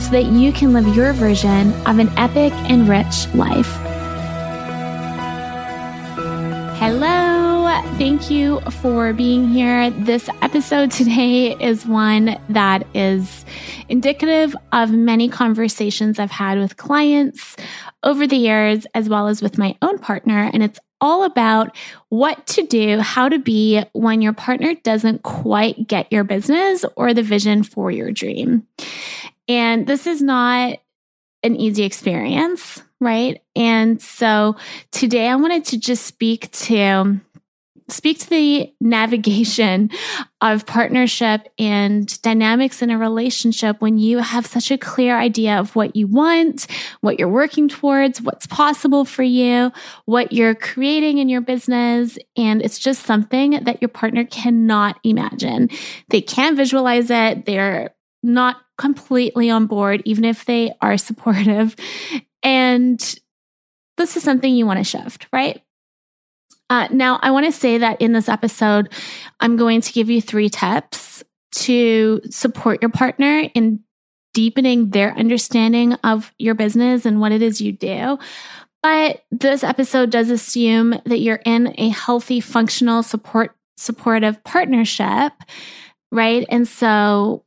so that you can live your version of an epic and rich life. Hello, thank you for being here. This episode today is one that is indicative of many conversations I've had with clients over the years, as well as with my own partner. And it's all about what to do, how to be when your partner doesn't quite get your business or the vision for your dream. And this is not an easy experience, right? And so today I wanted to just speak to speak to the navigation of partnership and dynamics in a relationship when you have such a clear idea of what you want, what you're working towards, what's possible for you, what you're creating in your business. And it's just something that your partner cannot imagine. They can't visualize it. They're not completely on board, even if they are supportive. And this is something you want to shift, right? Uh, now, I want to say that in this episode, I'm going to give you three tips to support your partner in deepening their understanding of your business and what it is you do. But this episode does assume that you're in a healthy, functional, support supportive partnership, right? And so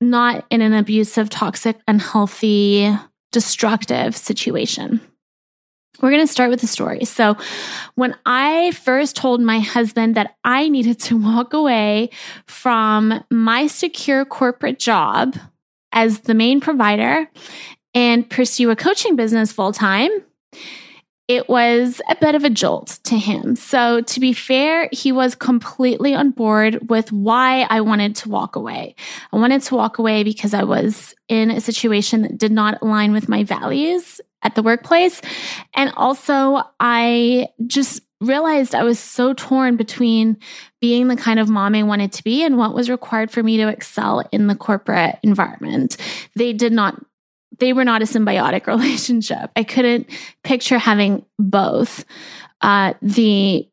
not in an abusive, toxic, unhealthy, destructive situation. We're going to start with the story. So, when I first told my husband that I needed to walk away from my secure corporate job as the main provider and pursue a coaching business full time, it was a bit of a jolt to him. So, to be fair, he was completely on board with why I wanted to walk away. I wanted to walk away because I was in a situation that did not align with my values at the workplace. And also, I just realized I was so torn between being the kind of mom I wanted to be and what was required for me to excel in the corporate environment. They did not they were not a symbiotic relationship. I couldn't picture having both uh, the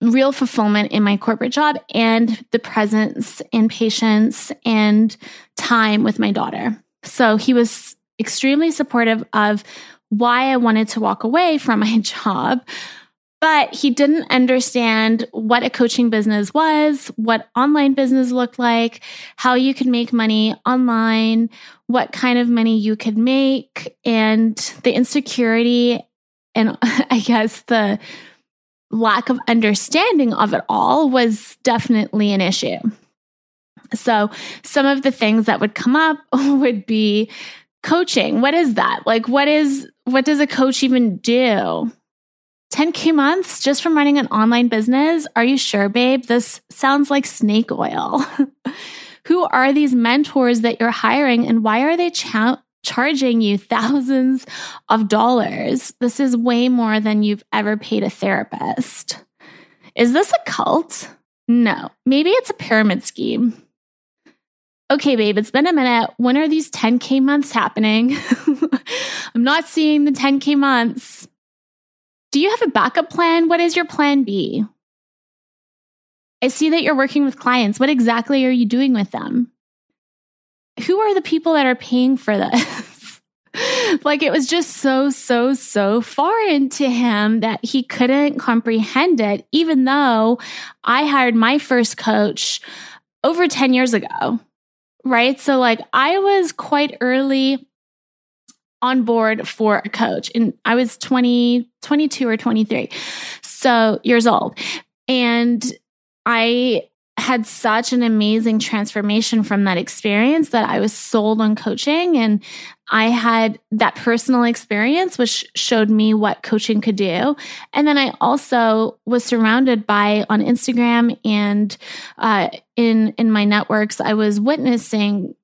real fulfillment in my corporate job and the presence and patience and time with my daughter. So he was extremely supportive of why I wanted to walk away from my job. But he didn't understand what a coaching business was, what online business looked like, how you could make money online, what kind of money you could make, and the insecurity and I guess the lack of understanding of it all was definitely an issue. So, some of the things that would come up would be coaching. What is that? Like what is what does a coach even do 10k months just from running an online business? Are you sure babe? This sounds like snake oil. Who are these mentors that you're hiring and why are they cha- charging you thousands of dollars? This is way more than you've ever paid a therapist. Is this a cult? No. Maybe it's a pyramid scheme. Okay, babe, it's been a minute. When are these 10K months happening? I'm not seeing the 10K months. Do you have a backup plan? What is your plan B? I see that you're working with clients. What exactly are you doing with them? Who are the people that are paying for this? like it was just so, so, so foreign to him that he couldn't comprehend it, even though I hired my first coach over 10 years ago right? So, like, I was quite early on board for a coach. And I was 20, 22 or 23. So years old. And I had such an amazing transformation from that experience that I was sold on coaching and I had that personal experience which showed me what coaching could do and then I also was surrounded by on Instagram and uh, in in my networks I was witnessing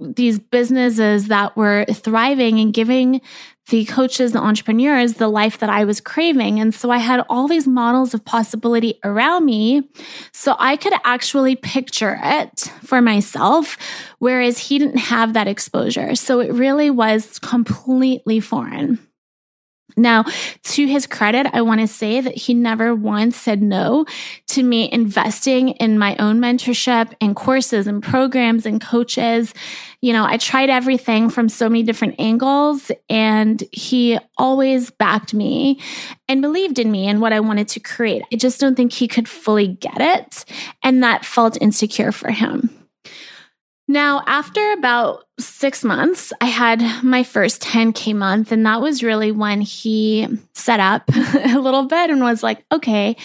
these businesses that were thriving and giving the coaches, the entrepreneurs, the life that I was craving. And so I had all these models of possibility around me. So I could actually picture it for myself, whereas he didn't have that exposure. So it really was completely foreign. Now, to his credit, I want to say that he never once said no to me investing in my own mentorship and courses and programs and coaches. You know, I tried everything from so many different angles, and he always backed me and believed in me and what I wanted to create. I just don't think he could fully get it, and that felt insecure for him. Now, after about six months, I had my first 10K month, and that was really when he set up a little bit and was like, okay,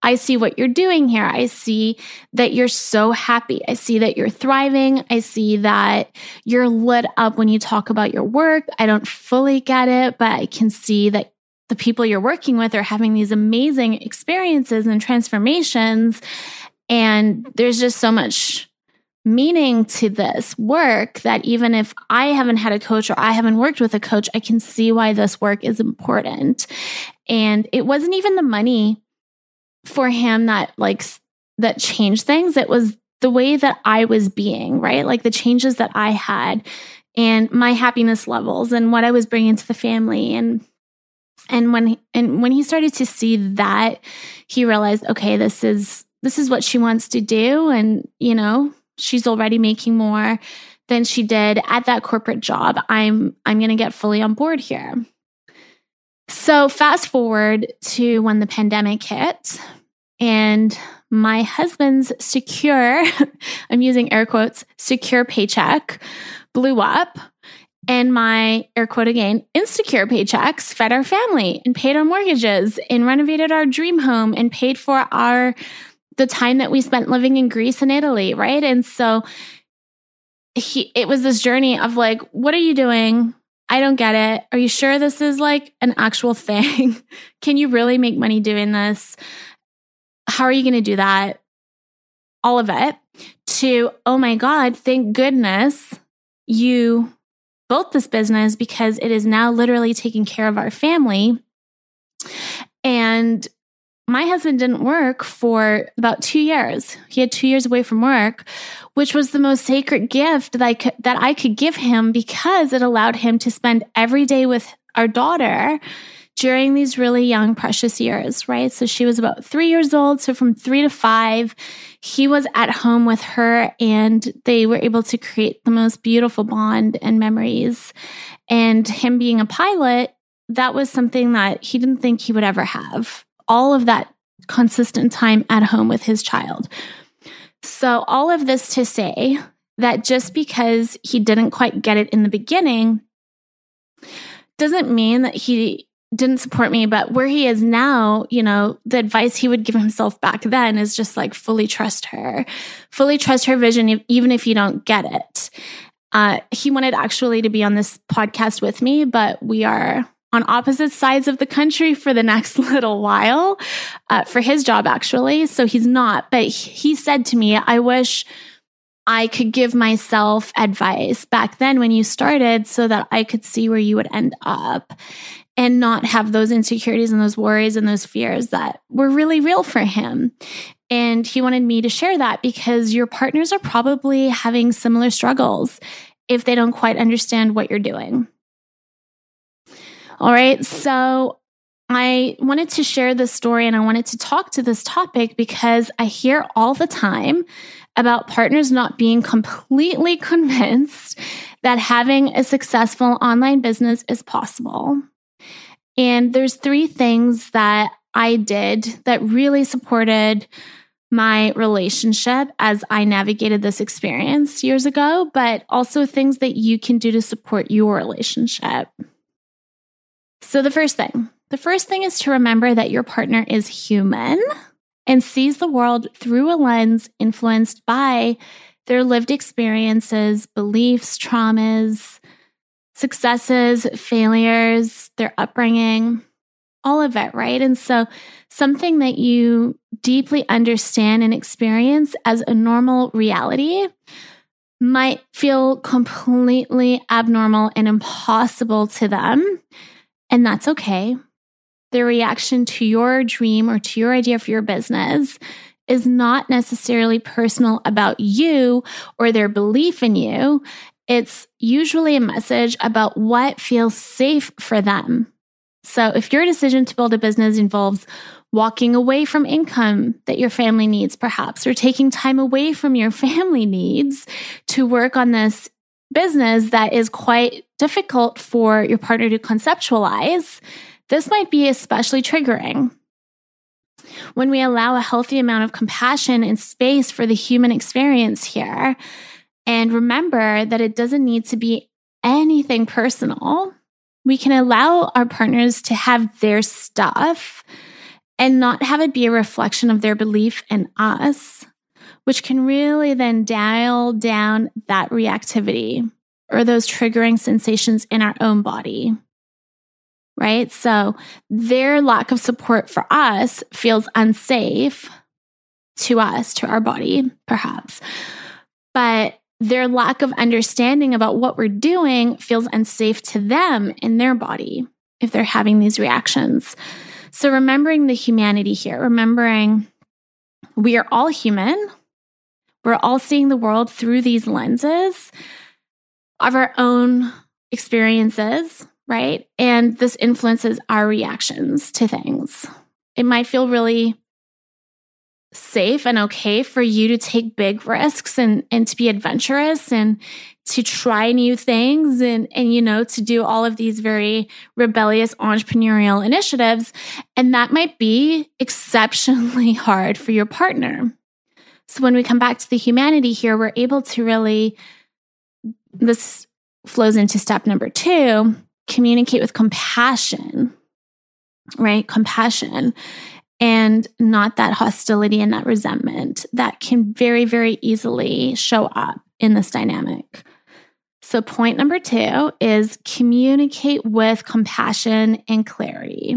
I see what you're doing here. I see that you're so happy. I see that you're thriving. I see that you're lit up when you talk about your work. I don't fully get it, but I can see that the people you're working with are having these amazing experiences and transformations. And there's just so much meaning to this work that even if I haven't had a coach or I haven't worked with a coach, I can see why this work is important. And it wasn't even the money for him that like that changed things. It was the way that I was being, right? Like the changes that I had and my happiness levels and what I was bringing to the family and and when and when he started to see that he realized okay this is this is what she wants to do and you know she's already making more than she did at that corporate job. I'm I'm going to get fully on board here. So fast forward to when the pandemic hit and my husband's secure I'm using air quotes secure paycheck blew up and my air quote again insecure paychecks fed our family and paid our mortgages and renovated our dream home and paid for our the time that we spent living in Greece and Italy, right? And so he it was this journey of like, what are you doing? I don't get it. Are you sure this is like an actual thing? Can you really make money doing this? How are you going to do that? All of it to, oh my God, thank goodness you built this business because it is now literally taking care of our family. And my husband didn't work for about two years. He had two years away from work, which was the most sacred gift that I could, that I could give him because it allowed him to spend every day with our daughter during these really young, precious years, right? So she was about three years old. So from three to five, he was at home with her and they were able to create the most beautiful bond and memories. And him being a pilot, that was something that he didn't think he would ever have all of that consistent time at home with his child. So, all of this to say that just because he didn't quite get it in the beginning doesn't mean that he didn't support me, but where he is now, you know, the advice he would give himself back then is just like fully trust her, fully trust her vision, even if you don't get it. Uh, he wanted actually to be on this podcast with me, but we are on opposite sides of the country for the next little while uh, for his job, actually. So he's not. But he said to me, I wish I could give myself advice back then when you started so that I could see where you would end up and not have those insecurities and those worries and those fears that were really real for him. And he wanted me to share that because your partners are probably having similar struggles if they don't quite understand what you're doing. All right. So I wanted to share this story and I wanted to talk to this topic because I hear all the time about partners not being completely convinced that having a successful online business is possible. And there's three things that I did that really supported my relationship as I navigated this experience years ago, but also things that you can do to support your relationship. So, the first thing, the first thing is to remember that your partner is human and sees the world through a lens influenced by their lived experiences, beliefs, traumas, successes, failures, their upbringing, all of it, right? And so, something that you deeply understand and experience as a normal reality might feel completely abnormal and impossible to them. And that's okay. Their reaction to your dream or to your idea for your business is not necessarily personal about you or their belief in you. It's usually a message about what feels safe for them. So, if your decision to build a business involves walking away from income that your family needs, perhaps, or taking time away from your family needs to work on this business that is quite difficult for your partner to conceptualize, this might be especially triggering. When we allow a healthy amount of compassion and space for the human experience here, and remember that it doesn't need to be anything personal, we can allow our partners to have their stuff and not have it be a reflection of their belief in us, which can really then dial down that reactivity or those triggering sensations in our own body right? So their lack of support for us feels unsafe to us, to our body, perhaps. But their lack of understanding about what we're doing feels unsafe to them in their body if they're having these reactions. So, remembering the humanity here, remembering we are all human, we're all seeing the world through these lenses of our own experiences right? And this influences our reactions to things. It might feel really safe and okay for you to take big risks and and to be adventurous and to try new things and and you know to do all of these very rebellious entrepreneurial initiatives and that might be exceptionally hard for your partner so when we come back to the humanity here we're able to really this flows into step number 2 communicate with compassion, right? Compassion and not that hostility and that resentment that can very, very easily show up in this dynamic. So, point number two is communicate with compassion and clarity.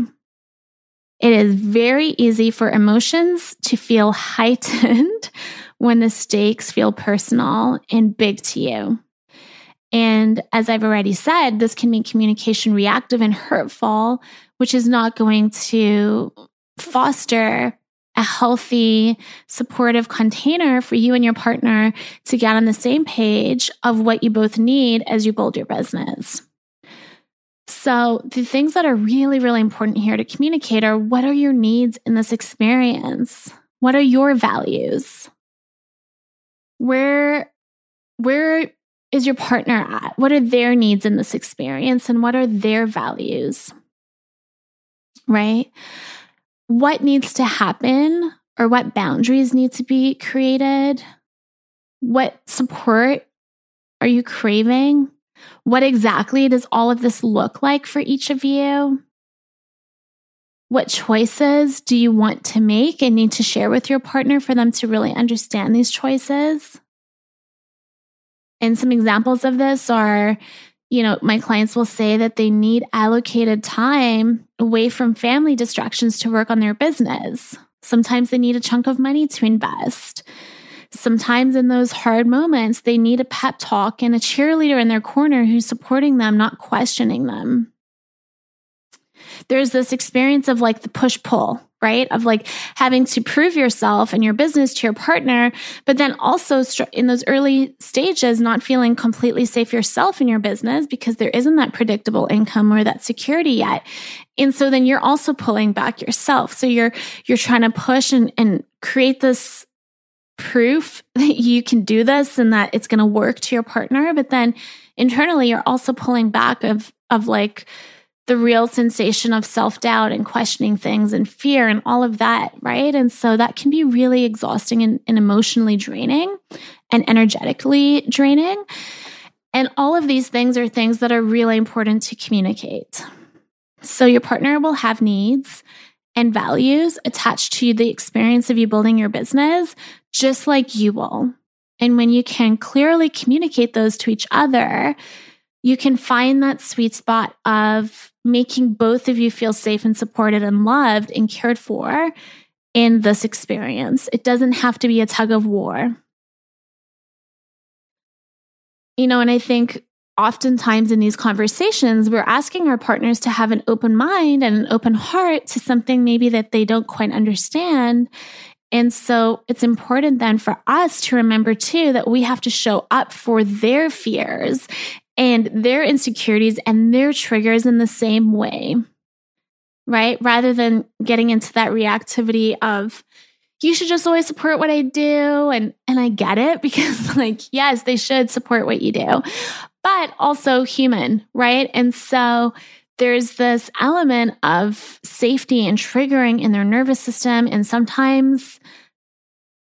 It is very easy for emotions to feel heightened when the stakes feel personal and big to you. And as I've already said, this can make communication reactive and hurtful, which is not going to foster a healthy, supportive container for you and your partner to get on the same page of what you both need as you build your business. So, the things that are really, really important here to communicate are what are your needs in this experience? What are your values? Where, where is your partner at? What are their needs in this experience and what are their values? Right? What needs to happen or what boundaries need to be created? What support are you craving? What exactly does all of this look like for each of you? What choices do you want to make and need to share with your partner for them to really understand these choices? And some examples of this are, you know, my clients will say that they need allocated time away from family distractions to work on their business. Sometimes they need a chunk of money to invest. Sometimes in those hard moments, they need a pep talk and a cheerleader in their corner who's supporting them, not questioning them. There's this experience of like the push pull, right? Of like having to prove yourself and your business to your partner, but then also in those early stages, not feeling completely safe yourself in your business because there isn't that predictable income or that security yet. And so then you're also pulling back yourself. So you're, you're trying to push and, and create this proof that you can do this and that it's going to work to your partner. But then internally, you're also pulling back of, of like, the real sensation of self doubt and questioning things and fear and all of that, right? And so that can be really exhausting and, and emotionally draining and energetically draining. And all of these things are things that are really important to communicate. So your partner will have needs and values attached to the experience of you building your business, just like you will. And when you can clearly communicate those to each other, you can find that sweet spot of making both of you feel safe and supported and loved and cared for in this experience. It doesn't have to be a tug of war. You know, and I think oftentimes in these conversations, we're asking our partners to have an open mind and an open heart to something maybe that they don't quite understand. And so it's important then for us to remember too that we have to show up for their fears and their insecurities and their triggers in the same way, right? Rather than getting into that reactivity of, you should just always support what I do. And, and I get it because like, yes, they should support what you do, but also human, right? And so there's this element of safety and triggering in their nervous system. And sometimes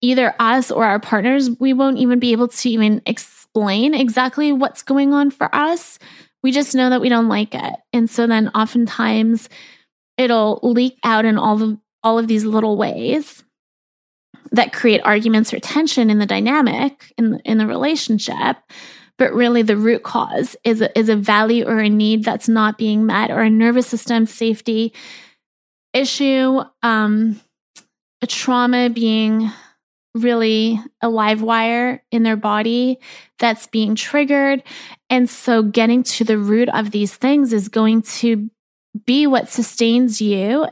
either us or our partners, we won't even be able to even explain exactly what's going on for us. We just know that we don't like it. And so then oftentimes it'll leak out in all of all of these little ways that create arguments or tension in the dynamic in the, in the relationship but really the root cause is a, is a value or a need that's not being met or a nervous system safety issue um, a trauma being really a live wire in their body that's being triggered and so getting to the root of these things is going to be what sustains you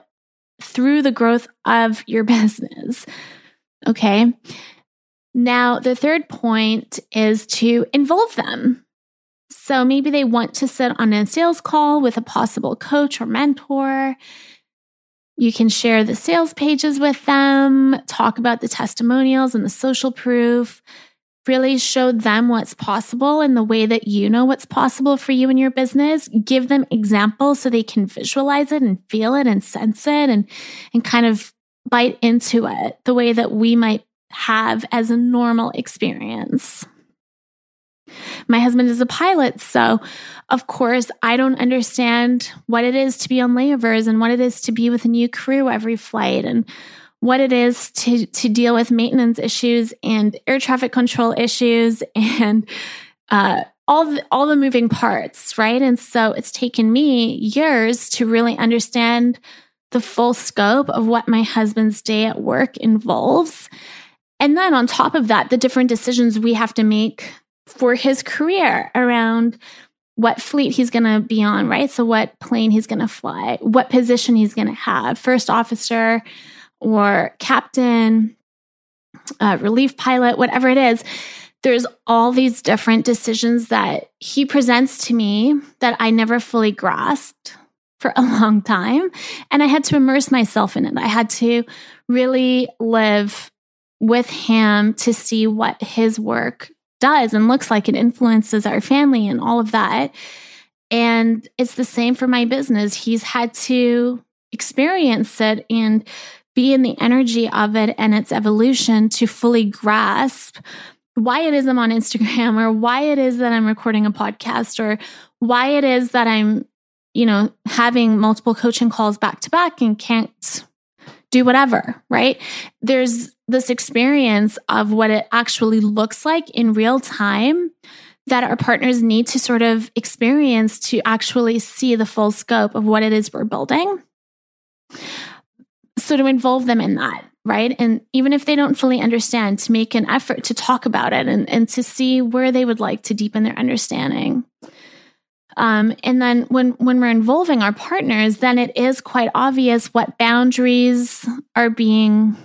through the growth of your business okay now, the third point is to involve them. So maybe they want to sit on a sales call with a possible coach or mentor. You can share the sales pages with them, talk about the testimonials and the social proof, really show them what's possible in the way that you know what's possible for you and your business. Give them examples so they can visualize it and feel it and sense it and, and kind of bite into it the way that we might have as a normal experience. My husband is a pilot, so of course, I don't understand what it is to be on layovers and what it is to be with a new crew every flight and what it is to to deal with maintenance issues and air traffic control issues and uh, all the, all the moving parts, right? And so it's taken me years to really understand the full scope of what my husband's day at work involves and then on top of that, the different decisions we have to make for his career around what fleet he's going to be on, right? So, what plane he's going to fly, what position he's going to have, first officer or captain, uh, relief pilot, whatever it is. There's all these different decisions that he presents to me that I never fully grasped for a long time. And I had to immerse myself in it. I had to really live with him to see what his work does and looks like it influences our family and all of that. And it's the same for my business. He's had to experience it and be in the energy of it and its evolution to fully grasp why it is I'm on Instagram or why it is that I'm recording a podcast or why it is that I'm, you know, having multiple coaching calls back to back and can't do whatever, right? There's this experience of what it actually looks like in real time that our partners need to sort of experience to actually see the full scope of what it is we're building. So, to involve them in that, right? And even if they don't fully understand, to make an effort to talk about it and, and to see where they would like to deepen their understanding. Um, and then when when we're involving our partners, then it is quite obvious what boundaries are being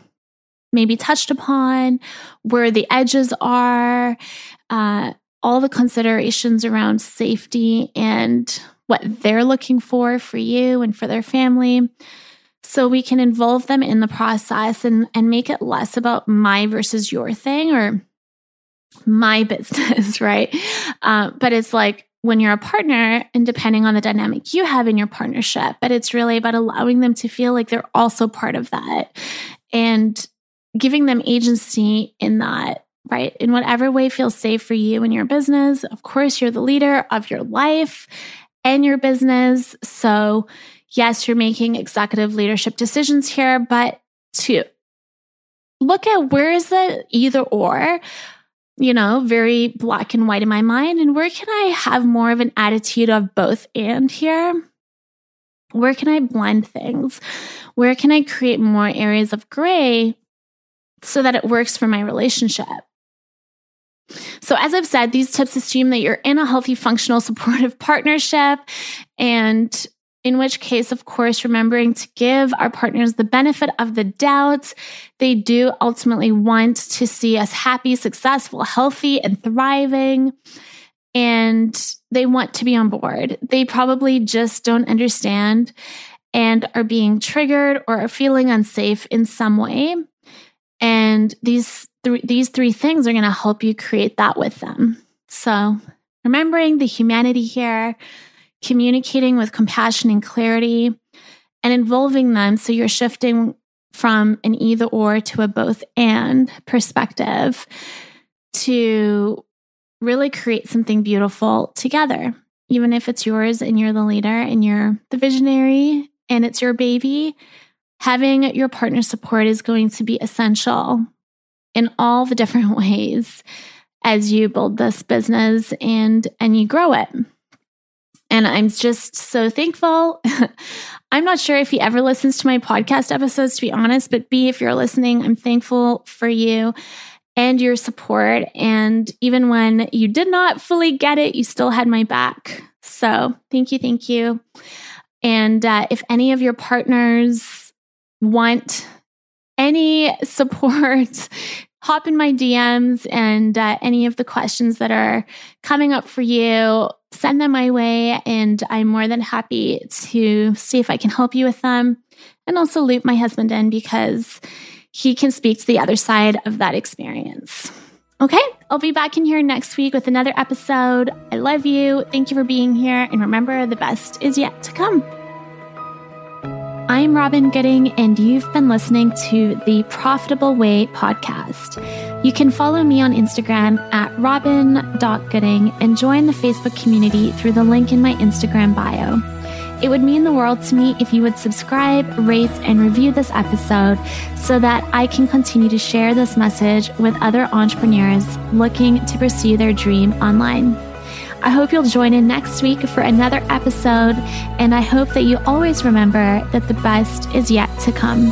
maybe touched upon, where the edges are, uh, all the considerations around safety and what they're looking for for you and for their family. So we can involve them in the process and, and make it less about my versus your thing or my business, right? Uh, but it's like, when you're a partner and depending on the dynamic you have in your partnership, but it's really about allowing them to feel like they're also part of that and giving them agency in that, right? In whatever way feels safe for you and your business. Of course, you're the leader of your life and your business. So, yes, you're making executive leadership decisions here, but to look at where is the either or you know, very black and white in my mind. And where can I have more of an attitude of both and here? Where can I blend things? Where can I create more areas of gray so that it works for my relationship? So, as I've said, these tips assume that you're in a healthy, functional, supportive partnership and in which case, of course, remembering to give our partners the benefit of the doubt. They do ultimately want to see us happy, successful, healthy, and thriving. And they want to be on board. They probably just don't understand and are being triggered or are feeling unsafe in some way. And these th- these three things are going to help you create that with them. So, remembering the humanity here, communicating with compassion and clarity, and involving them so you're shifting from an either or to a both and perspective to really create something beautiful together. Even if it's yours and you're the leader and you're the visionary and it's your baby, having your partner support is going to be essential in all the different ways as you build this business and and you grow it. And I'm just so thankful. I'm not sure if he ever listens to my podcast episodes, to be honest, but B, if you're listening, I'm thankful for you and your support. And even when you did not fully get it, you still had my back. So thank you, thank you. And uh, if any of your partners want any support, hop in my DMs and uh, any of the questions that are coming up for you send them my way, and I'm more than happy to see if I can help you with them and also loop my husband in because he can speak to the other side of that experience. Okay, I'll be back in here next week with another episode. I love you. Thank you for being here. And remember, the best is yet to come. I'm Robyn Gooding, and you've been listening to the Profitable Way podcast. You can follow me on Instagram at robyn.gooding and join the Facebook community through the link in my Instagram bio. It would mean the world to me if you would subscribe, rate, and review this episode so that I can continue to share this message with other entrepreneurs looking to pursue their dream online. I hope you'll join in next week for another episode, and I hope that you always remember that the best is yet to come.